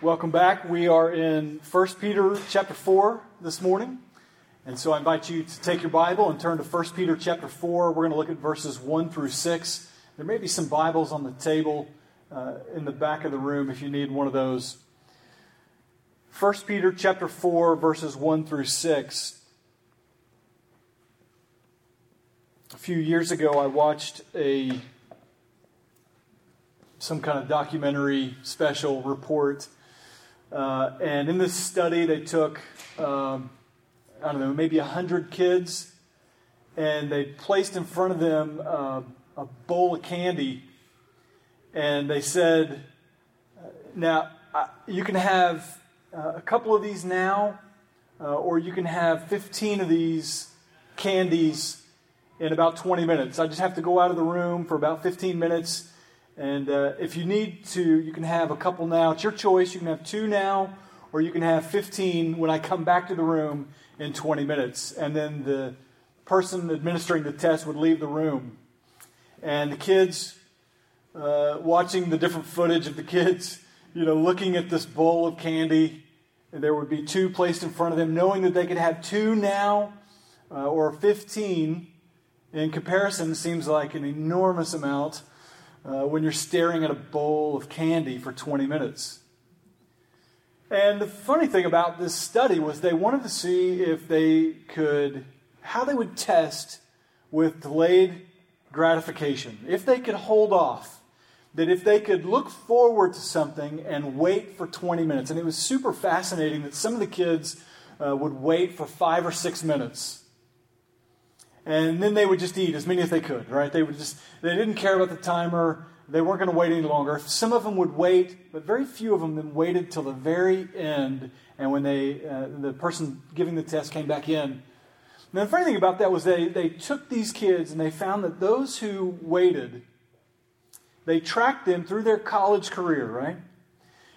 Welcome back. We are in 1 Peter chapter 4 this morning. And so I invite you to take your Bible and turn to 1 Peter chapter 4. We're going to look at verses 1 through 6. There may be some Bibles on the table uh, in the back of the room if you need one of those. 1 Peter chapter 4 verses 1 through 6. A few years ago I watched a some kind of documentary special report uh, and in this study, they took, um, I don't know, maybe 100 kids, and they placed in front of them uh, a bowl of candy, and they said, Now, uh, you can have uh, a couple of these now, uh, or you can have 15 of these candies in about 20 minutes. I just have to go out of the room for about 15 minutes and uh, if you need to, you can have a couple now. It's your choice. You can have two now, or you can have 15 when I come back to the room in 20 minutes. And then the person administering the test would leave the room. And the kids, uh, watching the different footage of the kids, you know, looking at this bowl of candy, and there would be two placed in front of them, knowing that they could have two now uh, or 15 in comparison seems like an enormous amount uh, when you're staring at a bowl of candy for 20 minutes. And the funny thing about this study was they wanted to see if they could, how they would test with delayed gratification. If they could hold off, that if they could look forward to something and wait for 20 minutes. And it was super fascinating that some of the kids uh, would wait for five or six minutes and then they would just eat as many as they could, right? They would just, they didn't care about the timer. They weren't going to wait any longer. Some of them would wait, but very few of them then waited till the very end. And when they, uh, the person giving the test came back in. Now, the funny thing about that was they, they took these kids and they found that those who waited, they tracked them through their college career, right?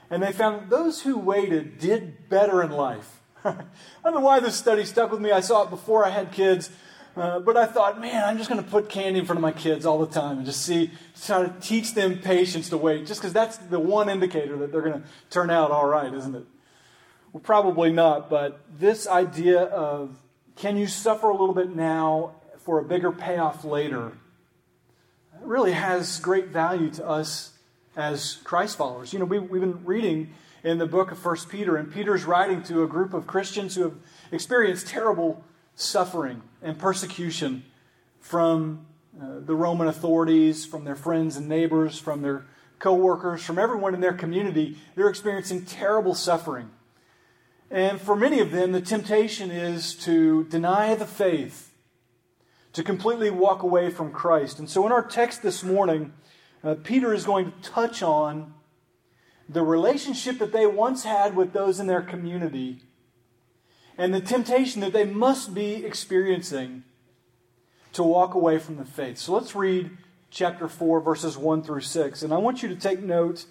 And they found that those who waited did better in life. I don't know why this study stuck with me. I saw it before I had kids. Uh, but I thought, man, I'm just going to put candy in front of my kids all the time and just see, try to teach them patience to wait, just because that's the one indicator that they're going to turn out all right, isn't it? Well, probably not, but this idea of can you suffer a little bit now for a bigger payoff later really has great value to us as Christ followers. You know, we, we've been reading in the book of First Peter, and Peter's writing to a group of Christians who have experienced terrible suffering and persecution from uh, the Roman authorities, from their friends and neighbors, from their co-workers, from everyone in their community. They're experiencing terrible suffering. And for many of them, the temptation is to deny the faith, to completely walk away from Christ. And so in our text this morning, uh, Peter is going to touch on the relationship that they once had with those in their community and the temptation that they must be experiencing to walk away from the faith. So let's read chapter 4, verses 1 through 6. And I want you to take note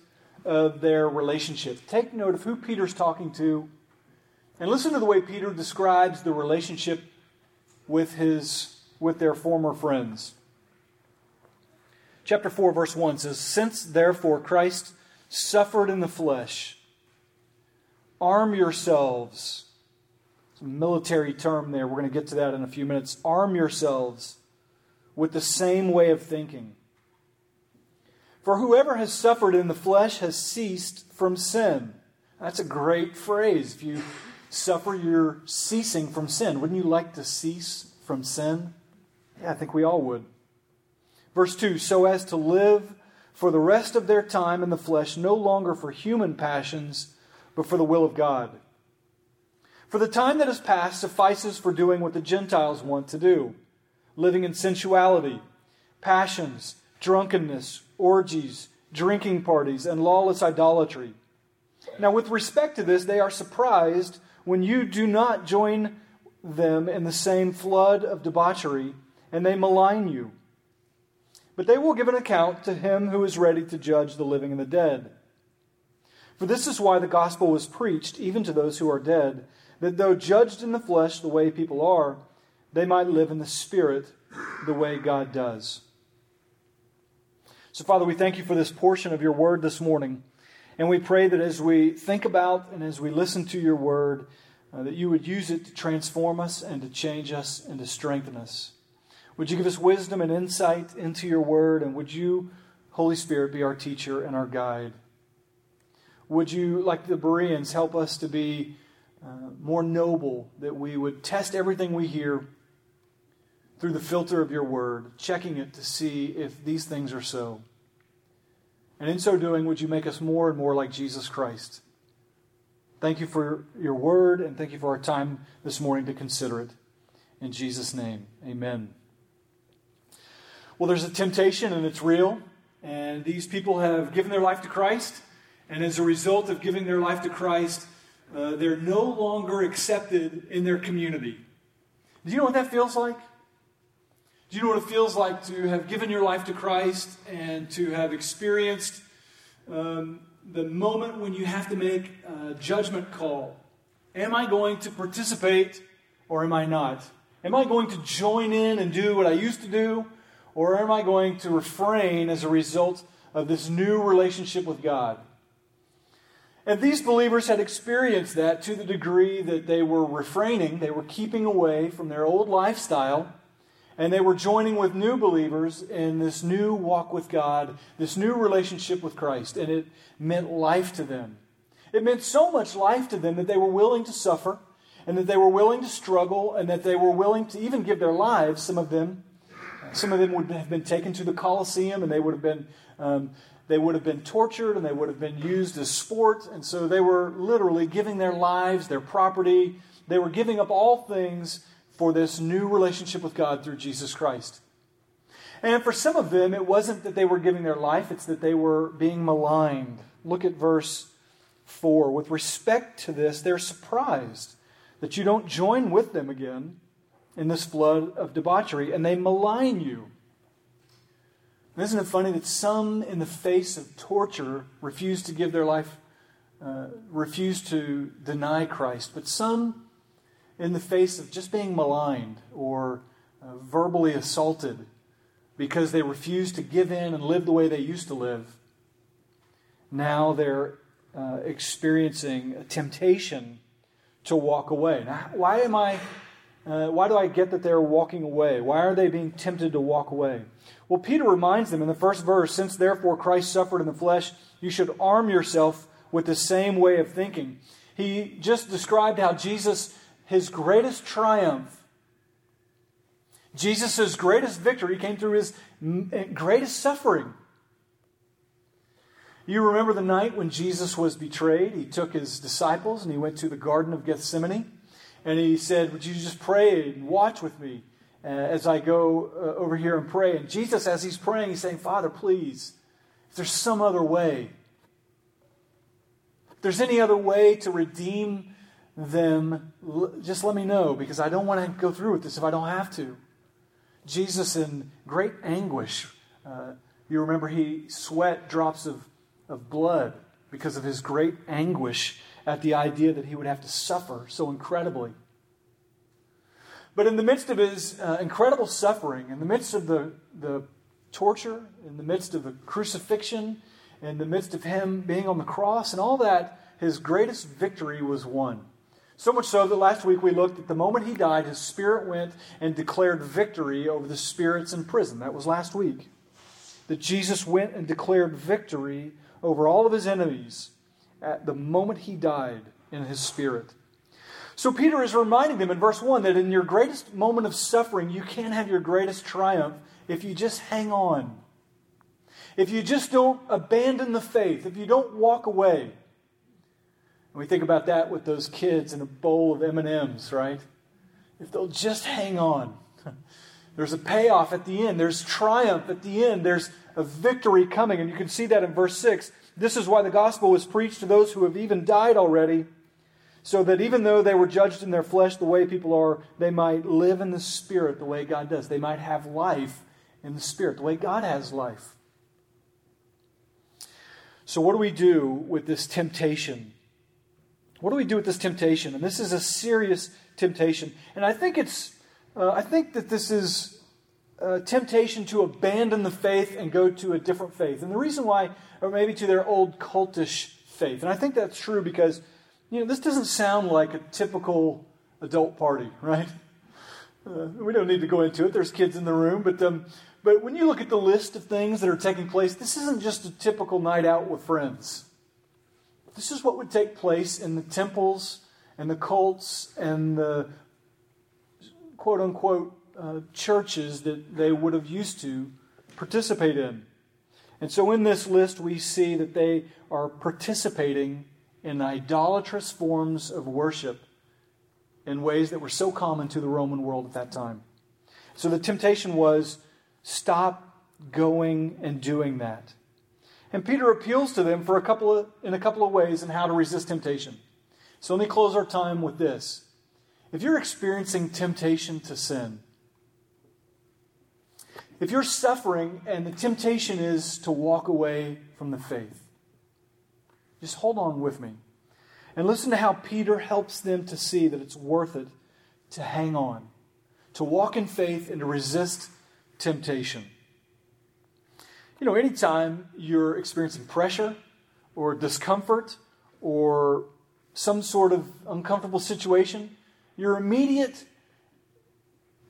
of their relationship. Take note of who Peter's talking to. And listen to the way Peter describes the relationship with, his, with their former friends. Chapter 4, verse 1 says, Since therefore Christ suffered in the flesh, arm yourselves military term there. We're going to get to that in a few minutes. Arm yourselves with the same way of thinking. For whoever has suffered in the flesh has ceased from sin. That's a great phrase. If you suffer, you're ceasing from sin. Wouldn't you like to cease from sin? Yeah, I think we all would. Verse 2 So as to live for the rest of their time in the flesh, no longer for human passions, but for the will of God. For the time that has passed suffices for doing what the Gentiles want to do living in sensuality, passions, drunkenness, orgies, drinking parties, and lawless idolatry. Now, with respect to this, they are surprised when you do not join them in the same flood of debauchery, and they malign you. But they will give an account to him who is ready to judge the living and the dead. For this is why the gospel was preached, even to those who are dead that though judged in the flesh the way people are, they might live in the spirit the way God does. So, Father, we thank you for this portion of your word this morning. And we pray that as we think about and as we listen to your word, uh, that you would use it to transform us and to change us and to strengthen us. Would you give us wisdom and insight into your word? And would you, Holy Spirit, be our teacher and our guide? Would you, like the Bereans, help us to be uh, more noble, that we would test everything we hear through the filter of your word, checking it to see if these things are so. And in so doing, would you make us more and more like Jesus Christ? Thank you for your word, and thank you for our time this morning to consider it. In Jesus' name, amen. Well, there's a temptation, and it's real. And these people have given their life to Christ. And as a result of giving their life to Christ, uh, they're no longer accepted in their community. Do you know what that feels like? Do you know what it feels like to have given your life to Christ and to have experienced um, the moment when you have to make a judgment call? Am I going to participate or am I not? Am I going to join in and do what I used to do? Or am I going to refrain as a result of this new relationship with God? And these believers had experienced that to the degree that they were refraining, they were keeping away from their old lifestyle and they were joining with new believers in this new walk with God, this new relationship with Christ. And it meant life to them. It meant so much life to them that they were willing to suffer, and that they were willing to struggle, and that they were willing to even give their lives. Some of them, some of them would have been taken to the Colosseum, and they would have been. Um, they would have been tortured and they would have been used as sport. And so they were literally giving their lives, their property. They were giving up all things for this new relationship with God through Jesus Christ. And for some of them, it wasn't that they were giving their life, it's that they were being maligned. Look at verse 4. With respect to this, they're surprised that you don't join with them again in this flood of debauchery, and they malign you. And isn't it funny that some, in the face of torture, refuse to give their life, uh, refuse to deny Christ, but some in the face of just being maligned or uh, verbally assaulted because they refuse to give in and live the way they used to live. Now they're uh, experiencing a temptation to walk away. Now, why am I? Uh, why do I get that they're walking away? Why are they being tempted to walk away? Well, Peter reminds them in the first verse since therefore Christ suffered in the flesh, you should arm yourself with the same way of thinking. He just described how Jesus his greatest triumph, Jesus' greatest victory came through his eh, greatest suffering. You remember the night when Jesus was betrayed? He took his disciples and he went to the Garden of Gethsemane. And he said, Would you just pray and watch with me uh, as I go uh, over here and pray? And Jesus, as he's praying, he's saying, Father, please, if there's some other way, if there's any other way to redeem them, just let me know because I don't want to go through with this if I don't have to. Jesus, in great anguish, uh, you remember he sweat drops of, of blood because of his great anguish at the idea that he would have to suffer so incredibly. But in the midst of his uh, incredible suffering, in the midst of the, the torture, in the midst of the crucifixion, in the midst of him being on the cross and all that, his greatest victory was won. So much so that last week we looked at the moment he died, his spirit went and declared victory over the spirits in prison. That was last week. That Jesus went and declared victory over all of his enemies at the moment he died in his spirit. So Peter is reminding them in verse 1 that in your greatest moment of suffering, you can't have your greatest triumph if you just hang on. If you just don't abandon the faith, if you don't walk away. And we think about that with those kids in a bowl of M&Ms, right? If they'll just hang on. There's a payoff at the end. There's triumph at the end. There's a victory coming. And you can see that in verse 6. This is why the gospel was preached to those who have even died already, so that even though they were judged in their flesh the way people are, they might live in the Spirit the way God does. They might have life in the Spirit, the way God has life. So, what do we do with this temptation what do we do with this temptation? And this is a serious temptation. And I think it's, uh, I think that this is a temptation to abandon the faith and go to a different faith. And the reason why, or maybe to their old cultish faith. And I think that's true because, you know, this doesn't sound like a typical adult party, right? Uh, we don't need to go into it. There's kids in the room, but um, but when you look at the list of things that are taking place, this isn't just a typical night out with friends. This is what would take place in the temples and the cults and the quote unquote uh, churches that they would have used to participate in. And so in this list, we see that they are participating in idolatrous forms of worship in ways that were so common to the Roman world at that time. So the temptation was stop going and doing that. And Peter appeals to them for a couple of, in a couple of ways in how to resist temptation. So let me close our time with this. If you're experiencing temptation to sin, if you're suffering and the temptation is to walk away from the faith, just hold on with me. And listen to how Peter helps them to see that it's worth it to hang on, to walk in faith, and to resist temptation. You know, anytime you're experiencing pressure or discomfort or some sort of uncomfortable situation, your immediate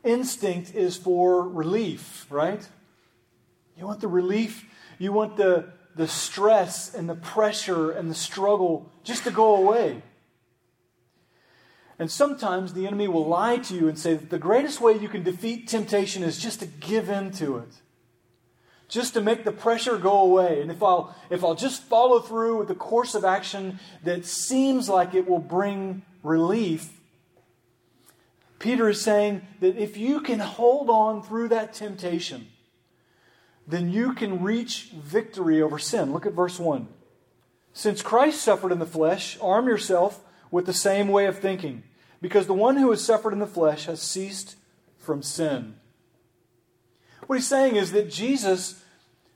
instinct is for relief, right? You want the relief, you want the, the stress and the pressure and the struggle just to go away. And sometimes the enemy will lie to you and say that the greatest way you can defeat temptation is just to give in to it just to make the pressure go away. And if I'll, if I'll just follow through with the course of action that seems like it will bring relief, Peter is saying that if you can hold on through that temptation, then you can reach victory over sin. Look at verse 1. Since Christ suffered in the flesh, arm yourself with the same way of thinking, because the one who has suffered in the flesh has ceased from sin. What he's saying is that Jesus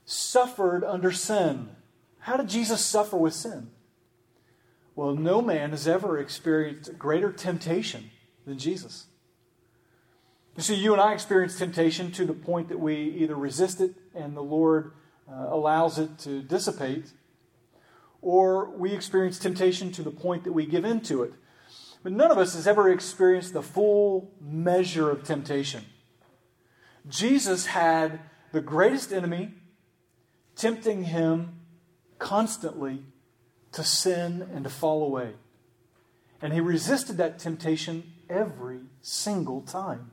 suffered under sin. How did Jesus suffer with sin? Well, no man has ever experienced greater temptation than Jesus. You see, you and I experience temptation to the point that we either resist it and the Lord uh, allows it to dissipate, or we experience temptation to the point that we give in to it. But none of us has ever experienced the full measure of temptation. Jesus had the greatest enemy tempting him constantly to sin and to fall away. And he resisted that temptation every single time.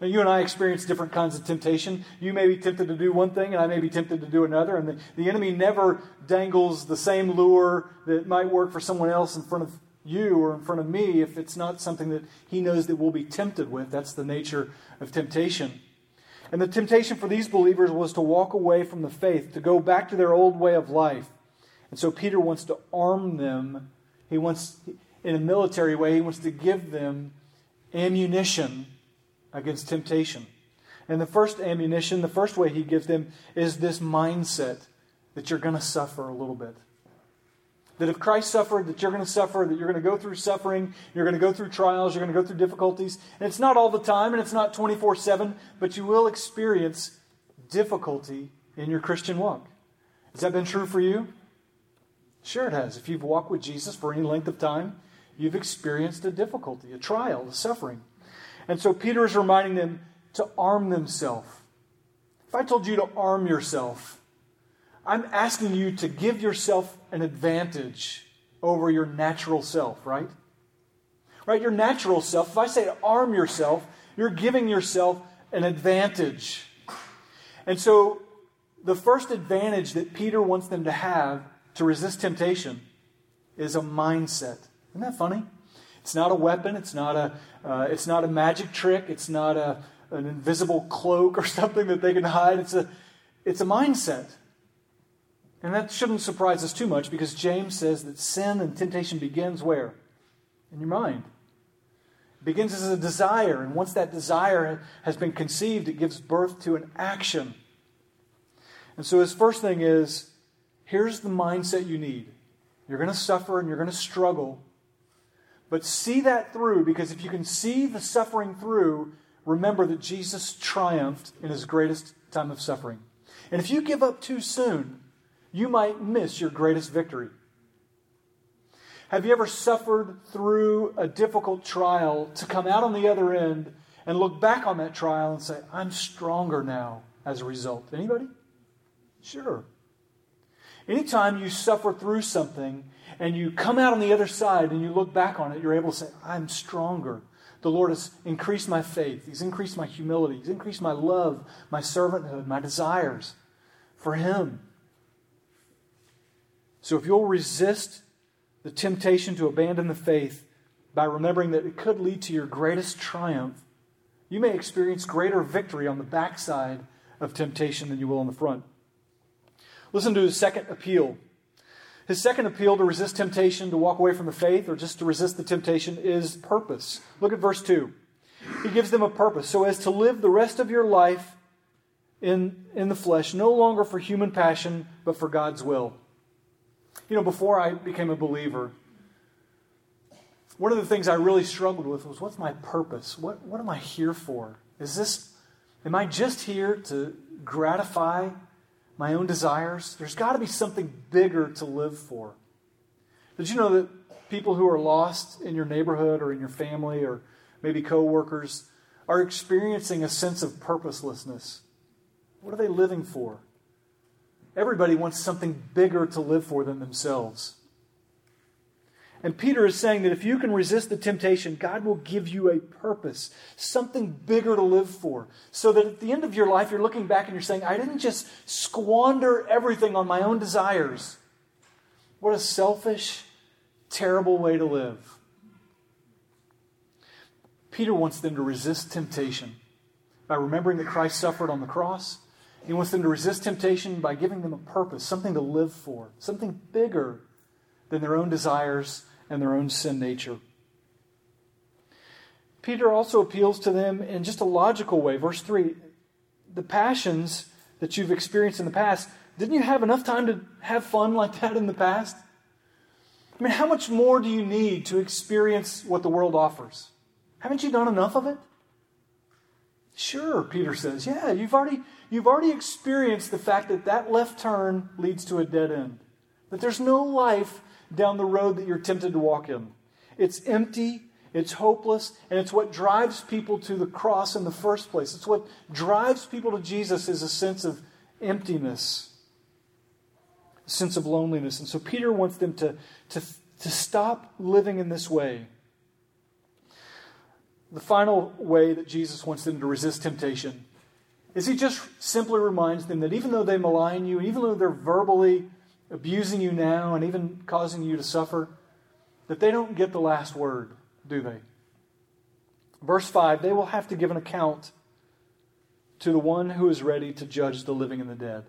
You and I experience different kinds of temptation. You may be tempted to do one thing, and I may be tempted to do another. And the, the enemy never dangles the same lure that might work for someone else in front of you or in front of me if it's not something that he knows that we'll be tempted with. That's the nature of temptation. And the temptation for these believers was to walk away from the faith, to go back to their old way of life. And so Peter wants to arm them. He wants, in a military way, he wants to give them ammunition against temptation. And the first ammunition, the first way he gives them, is this mindset that you're going to suffer a little bit. That if Christ suffered, that you're going to suffer, that you're going to go through suffering, you're going to go through trials, you're going to go through difficulties. And it's not all the time, and it's not 24 7, but you will experience difficulty in your Christian walk. Has that been true for you? Sure, it has. If you've walked with Jesus for any length of time, you've experienced a difficulty, a trial, a suffering. And so Peter is reminding them to arm themselves. If I told you to arm yourself, I'm asking you to give yourself an advantage over your natural self, right? Right? Your natural self, if I say to arm yourself, you're giving yourself an advantage. And so, the first advantage that Peter wants them to have to resist temptation is a mindset. Isn't that funny? It's not a weapon. It's not a, uh, it's not a magic trick. It's not a, an invisible cloak or something that they can hide. It's a, it's a mindset. And that shouldn't surprise us too much because James says that sin and temptation begins where? In your mind. It begins as a desire, and once that desire has been conceived, it gives birth to an action. And so his first thing is here's the mindset you need. You're going to suffer and you're going to struggle, but see that through because if you can see the suffering through, remember that Jesus triumphed in his greatest time of suffering. And if you give up too soon, you might miss your greatest victory. Have you ever suffered through a difficult trial to come out on the other end and look back on that trial and say, I'm stronger now as a result? Anybody? Sure. Anytime you suffer through something and you come out on the other side and you look back on it, you're able to say, I'm stronger. The Lord has increased my faith. He's increased my humility. He's increased my love, my servanthood, my desires for Him. So if you'll resist the temptation to abandon the faith by remembering that it could lead to your greatest triumph, you may experience greater victory on the backside of temptation than you will on the front. Listen to his second appeal. His second appeal to resist temptation, to walk away from the faith, or just to resist the temptation, is purpose. Look at verse 2. He gives them a purpose, so as to live the rest of your life in, in the flesh, no longer for human passion, but for God's will. You know, before I became a believer, one of the things I really struggled with was what's my purpose? What, what am I here for? Is this, am I just here to gratify my own desires. There's got to be something bigger to live for. Did you know that people who are lost in your neighborhood or in your family or maybe coworkers are experiencing a sense of purposelessness? What are they living for? Everybody wants something bigger to live for than themselves. And Peter is saying that if you can resist the temptation, God will give you a purpose, something bigger to live for. So that at the end of your life, you're looking back and you're saying, I didn't just squander everything on my own desires. What a selfish, terrible way to live. Peter wants them to resist temptation by remembering that Christ suffered on the cross. He wants them to resist temptation by giving them a purpose, something to live for, something bigger than their own desires and their own sin nature. Peter also appeals to them in just a logical way. Verse 3 The passions that you've experienced in the past, didn't you have enough time to have fun like that in the past? I mean, how much more do you need to experience what the world offers? Haven't you done enough of it? Sure, Peter says. Yeah, you've already, you've already experienced the fact that that left turn leads to a dead end. That there's no life down the road that you're tempted to walk in. It's empty, it's hopeless, and it's what drives people to the cross in the first place. It's what drives people to Jesus is a sense of emptiness, a sense of loneliness. And so Peter wants them to, to, to stop living in this way. The final way that Jesus wants them to resist temptation is he just simply reminds them that even though they malign you, even though they're verbally abusing you now and even causing you to suffer, that they don't get the last word, do they? Verse 5 they will have to give an account to the one who is ready to judge the living and the dead.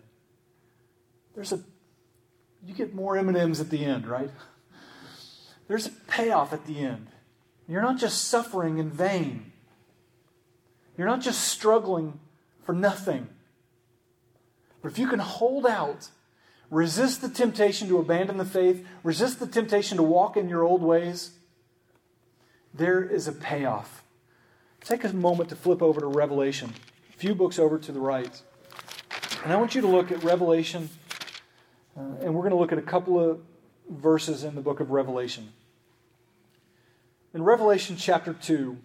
There's a you get more M&Ms at the end, right? There's a payoff at the end. You're not just suffering in vain. You're not just struggling for nothing. But if you can hold out Resist the temptation to abandon the faith. Resist the temptation to walk in your old ways. There is a payoff. Take a moment to flip over to Revelation, a few books over to the right. And I want you to look at Revelation, uh, and we're going to look at a couple of verses in the book of Revelation. In Revelation chapter 2,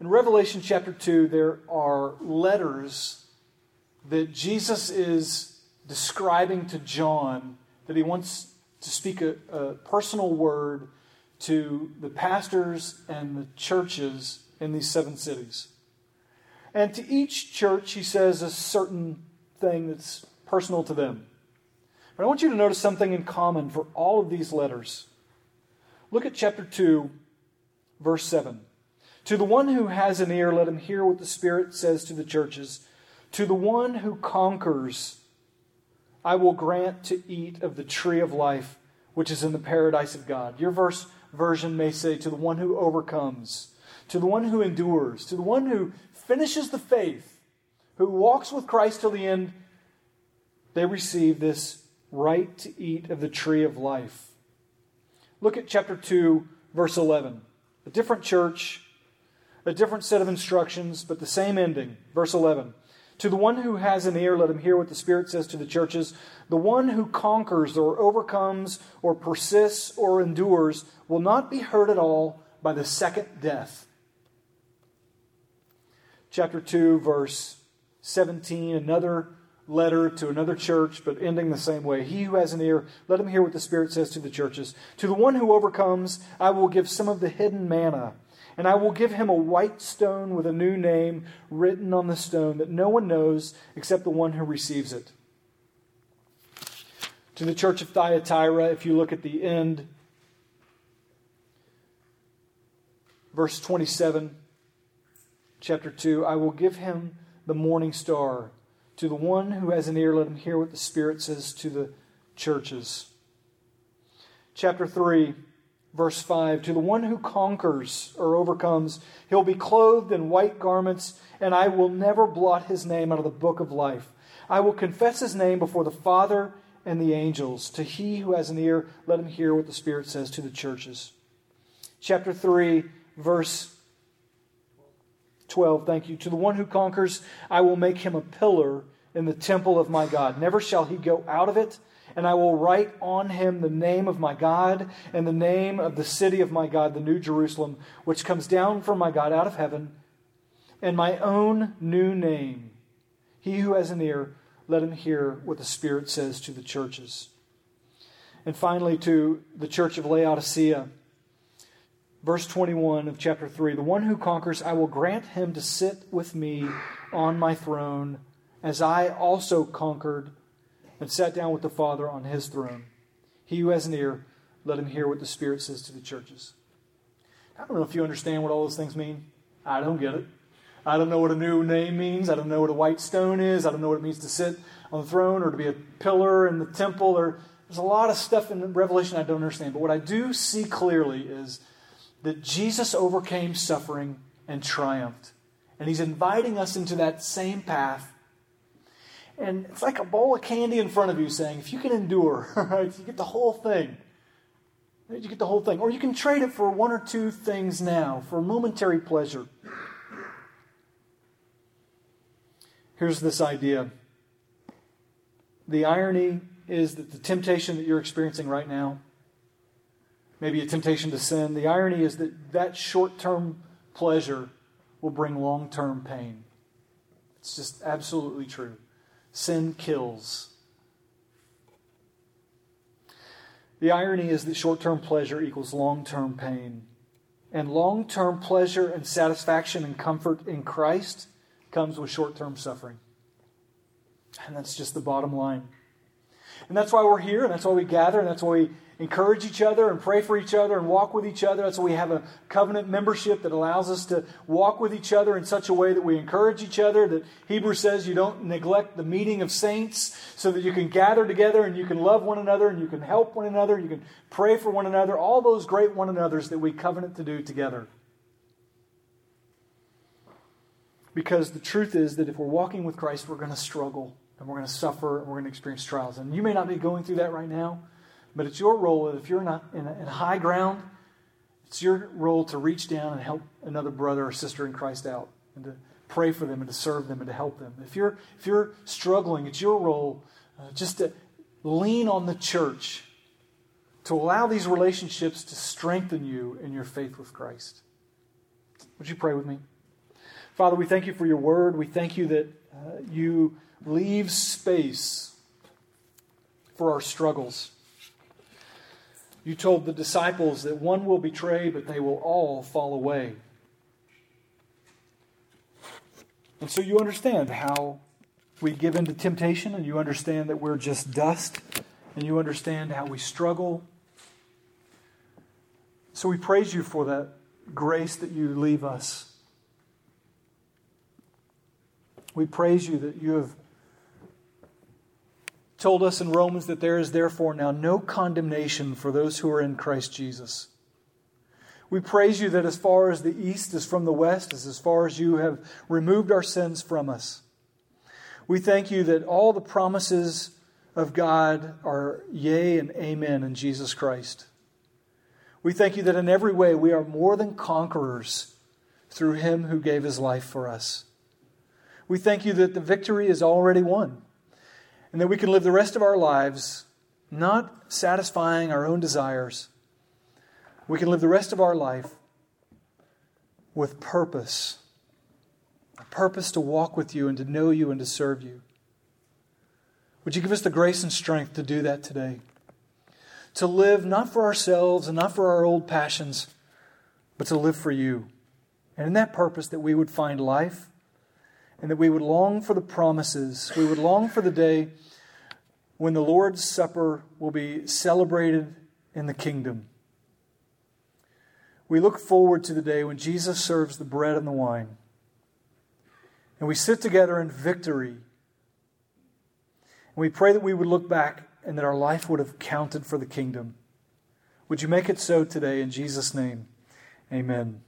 in Revelation chapter 2, there are letters that Jesus is describing to John that he wants to speak a, a personal word to the pastors and the churches in these seven cities. And to each church, he says a certain thing that's personal to them. But I want you to notice something in common for all of these letters. Look at chapter 2, verse 7. To the one who has an ear, let him hear what the Spirit says to the churches. To the one who conquers, I will grant to eat of the tree of life, which is in the paradise of God. Your verse version may say, to the one who overcomes, to the one who endures, to the one who finishes the faith, who walks with Christ till the end, they receive this right to eat of the tree of life. Look at chapter 2, verse 11. A different church, a different set of instructions, but the same ending. Verse 11. To the one who has an ear, let him hear what the Spirit says to the churches. The one who conquers or overcomes or persists or endures will not be hurt at all by the second death. Chapter 2, verse 17, another letter to another church, but ending the same way. He who has an ear, let him hear what the Spirit says to the churches. To the one who overcomes, I will give some of the hidden manna and I will give him a white stone with a new name written on the stone that no one knows except the one who receives it. To the church of Thyatira, if you look at the end, verse 27, chapter 2, I will give him the morning star. To the one who has an ear, let him hear what the Spirit says to the churches. Chapter 3, Verse 5 To the one who conquers or overcomes, he'll be clothed in white garments, and I will never blot his name out of the book of life. I will confess his name before the Father and the angels. To he who has an ear, let him hear what the Spirit says to the churches. Chapter 3, verse 12. Thank you. To the one who conquers, I will make him a pillar in the temple of my God. Never shall he go out of it and I will write on him the name of my God and the name of the city of my God, the New Jerusalem, which comes down from my God out of heaven, and my own new name. He who has an ear, let him hear what the Spirit says to the churches. And finally, to the church of Laodicea. Verse 21 of chapter 3 The one who conquers, I will grant him to sit with me on my throne, as I also conquered and sat down with the Father on his throne. He who has an ear, let him hear what the Spirit says to the churches. I don't know if you understand what all those things mean. I don't get it. I don't know what a new name means. I don't know what a white stone is. I don't know what it means to sit on the throne or to be a pillar in the temple. Or, there's a lot of stuff in Revelation I don't understand. But what I do see clearly is that Jesus overcame suffering and triumphed. And he's inviting us into that same path and it's like a bowl of candy in front of you saying, if you can endure, right, you get the whole thing. You get the whole thing. Or you can trade it for one or two things now, for momentary pleasure. Here's this idea the irony is that the temptation that you're experiencing right now, maybe a temptation to sin, the irony is that that short term pleasure will bring long term pain. It's just absolutely true. Sin kills. The irony is that short term pleasure equals long term pain. And long term pleasure and satisfaction and comfort in Christ comes with short term suffering. And that's just the bottom line. And that's why we're here, and that's why we gather, and that's why we encourage each other and pray for each other and walk with each other. That's why we have a covenant membership that allows us to walk with each other in such a way that we encourage each other. That Hebrews says you don't neglect the meeting of saints so that you can gather together and you can love one another and you can help one another, you can pray for one another, all those great one another's that we covenant to do together. Because the truth is that if we're walking with Christ, we're going to struggle and we're going to suffer and we're going to experience trials. And you may not be going through that right now. But it's your role, if you're not in, in high ground, it's your role to reach down and help another brother or sister in Christ out and to pray for them and to serve them and to help them. If you're, if you're struggling, it's your role uh, just to lean on the church to allow these relationships to strengthen you in your faith with Christ. Would you pray with me? Father, we thank you for your word. We thank you that uh, you leave space for our struggles. You told the disciples that one will betray, but they will all fall away. And so you understand how we give into temptation, and you understand that we're just dust, and you understand how we struggle. So we praise you for that grace that you leave us. We praise you that you have told us in Romans that there is therefore now no condemnation for those who are in Christ Jesus. We praise you that as far as the east is from the west, as, as far as you have removed our sins from us. We thank you that all the promises of God are yea and amen in Jesus Christ. We thank you that in every way we are more than conquerors through him who gave his life for us. We thank you that the victory is already won and that we can live the rest of our lives not satisfying our own desires. We can live the rest of our life with purpose a purpose to walk with you and to know you and to serve you. Would you give us the grace and strength to do that today? To live not for ourselves and not for our old passions, but to live for you. And in that purpose, that we would find life and that we would long for the promises. We would long for the day when the Lord's Supper will be celebrated in the kingdom. We look forward to the day when Jesus serves the bread and the wine. And we sit together in victory. And we pray that we would look back and that our life would have counted for the kingdom. Would you make it so today in Jesus' name? Amen.